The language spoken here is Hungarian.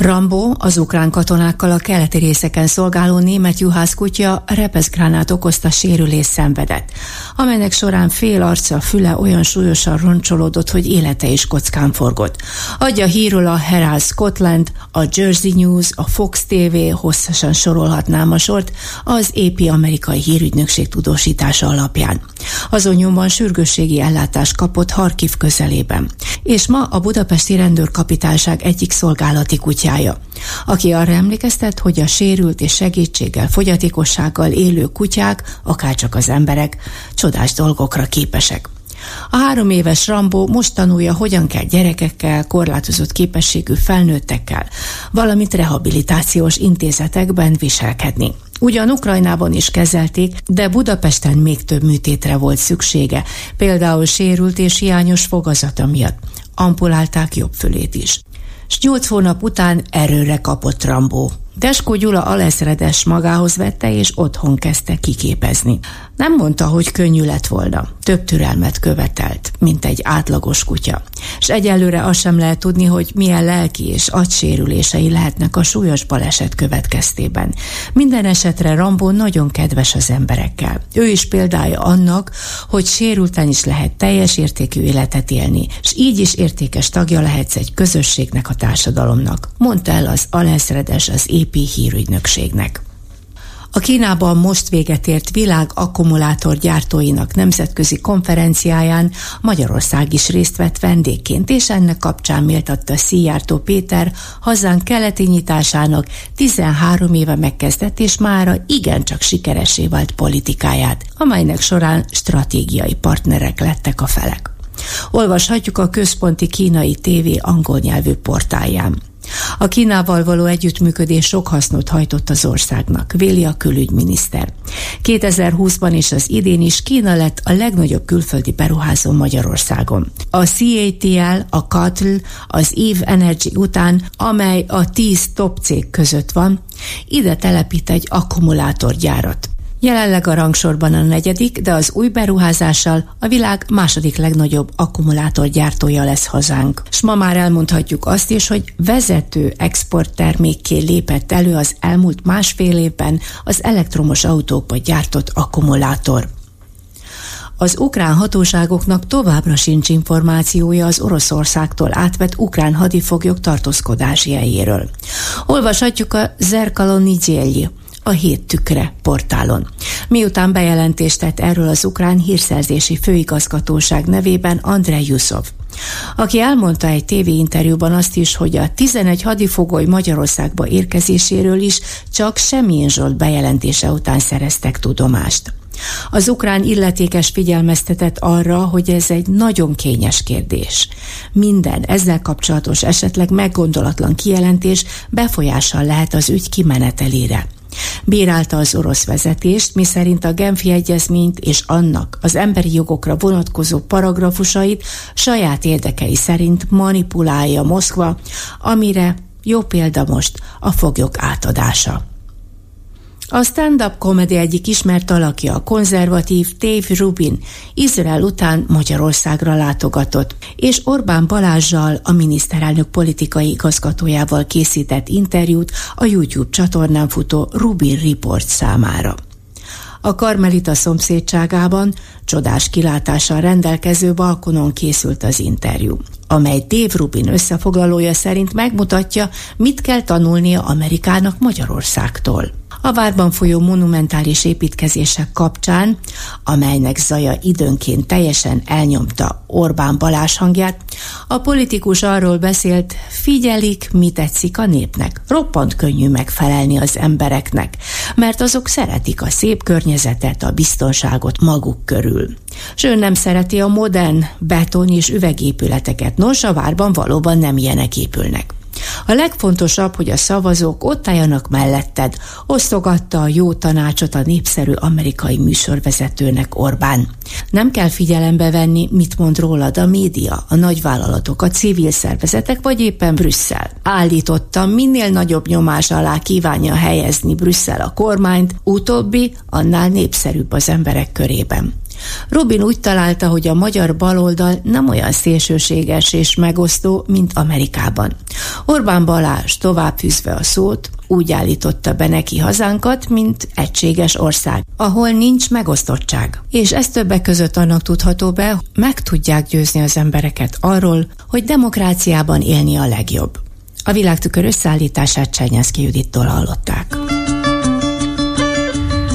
Rambo, az ukrán katonákkal a keleti részeken szolgáló német juhászkutya repeszgránát okozta sérülés szenvedett, amelynek során fél arca, füle olyan súlyosan roncsolódott, hogy élete is kockán forgott. Adja hírul a Herald Scotland, a Jersey News, a Fox TV, hosszasan sorolhatnám a sort, az AP amerikai hírügynökség tudósítása alapján. Azon nyomban sürgősségi ellátást kapott Harkiv közelében. És ma a budapesti rendőrkapitányság egyik szolgálati kutyája kutyája, aki arra emlékeztet, hogy a sérült és segítséggel, fogyatékossággal élő kutyák, akárcsak az emberek, csodás dolgokra képesek. A három éves Rambó most tanulja, hogyan kell gyerekekkel, korlátozott képességű felnőttekkel, valamint rehabilitációs intézetekben viselkedni. Ugyan Ukrajnában is kezelték, de Budapesten még több műtétre volt szüksége, például sérült és hiányos fogazata miatt. Ampulálták jobb fülét is s nyolc hónap után erőre kapott Rambó. Deskó Gyula alezredes magához vette, és otthon kezdte kiképezni. Nem mondta, hogy könnyű lett volna. Több türelmet követelt, mint egy átlagos kutya. És egyelőre azt sem lehet tudni, hogy milyen lelki és agysérülései lehetnek a súlyos baleset következtében. Minden esetre Rambó nagyon kedves az emberekkel. Ő is példája annak, hogy sérülten is lehet teljes értékű életet élni, és így is értékes tagja lehetsz egy közösségnek, a társadalomnak, mondta el az alezredes az AP hírügynökségnek. A Kínában most véget ért világ gyártóinak nemzetközi konferenciáján Magyarország is részt vett vendégként, és ennek kapcsán méltatta Szijjártó Péter hazánk keleti nyitásának 13 éve megkezdett és mára igencsak sikeresé vált politikáját, amelynek során stratégiai partnerek lettek a felek. Olvashatjuk a központi kínai TV angol nyelvű portáján. A Kínával való együttműködés sok hasznot hajtott az országnak, véli a külügyminiszter. 2020-ban és az idén is Kína lett a legnagyobb külföldi beruházó Magyarországon. A CATL, a CATL, az EVE Energy után, amely a 10 top cég között van, ide telepít egy akkumulátorgyárat. Jelenleg a rangsorban a negyedik, de az új beruházással a világ második legnagyobb akkumulátorgyártója lesz hazánk. S ma már elmondhatjuk azt is, hogy vezető exporttermékké lépett elő az elmúlt másfél évben az elektromos autókba gyártott akkumulátor. Az ukrán hatóságoknak továbbra sincs információja az Oroszországtól átvett ukrán hadifoglyok tartózkodási helyéről. Olvashatjuk a Zerkalon Nigyelyi, a Hét Tükre portálon. Miután bejelentést tett erről az ukrán hírszerzési főigazgatóság nevében Andrei Juszov aki elmondta egy tévéinterjúban azt is, hogy a 11 hadifogoly Magyarországba érkezéséről is csak Semjén Zsolt bejelentése után szereztek tudomást. Az ukrán illetékes figyelmeztetett arra, hogy ez egy nagyon kényes kérdés. Minden ezzel kapcsolatos esetleg meggondolatlan kijelentés befolyással lehet az ügy kimenetelére. Bírálta az orosz vezetést, miszerint a Genfi Egyezményt és annak az emberi jogokra vonatkozó paragrafusait saját érdekei szerint manipulálja Moszkva, amire jó példa most a foglyok átadása. A stand-up komedi egyik ismert alakja, a konzervatív Dave Rubin Izrael után Magyarországra látogatott, és Orbán Balázsjal, a miniszterelnök politikai igazgatójával készített interjút a YouTube csatornán futó Rubin Report számára. A Karmelita szomszédságában csodás kilátással rendelkező balkonon készült az interjú, amely Dave Rubin összefoglalója szerint megmutatja, mit kell tanulnia Amerikának Magyarországtól a várban folyó monumentális építkezések kapcsán, amelynek zaja időnként teljesen elnyomta Orbán Balázs hangját, a politikus arról beszélt, figyelik, mi tetszik a népnek. Roppant könnyű megfelelni az embereknek, mert azok szeretik a szép környezetet, a biztonságot maguk körül. S nem szereti a modern beton és üvegépületeket, nos a várban valóban nem ilyenek épülnek. A legfontosabb, hogy a szavazók ott álljanak melletted, osztogatta a jó tanácsot a népszerű amerikai műsorvezetőnek Orbán. Nem kell figyelembe venni, mit mond rólad a média, a nagyvállalatok, a civil szervezetek vagy éppen Brüsszel. Állította, minél nagyobb nyomás alá kívánja helyezni Brüsszel a kormányt, utóbbi annál népszerűbb az emberek körében. Robin úgy találta, hogy a magyar baloldal nem olyan szélsőséges és megosztó, mint Amerikában. Orbán Balázs tovább fűzve a szót, úgy állította be neki hazánkat, mint egységes ország, ahol nincs megosztottság. És ez többek között annak tudható be, meg tudják győzni az embereket arról, hogy demokráciában élni a legjobb. A világtükör összeállítását Csernyeszki Judittól hallották.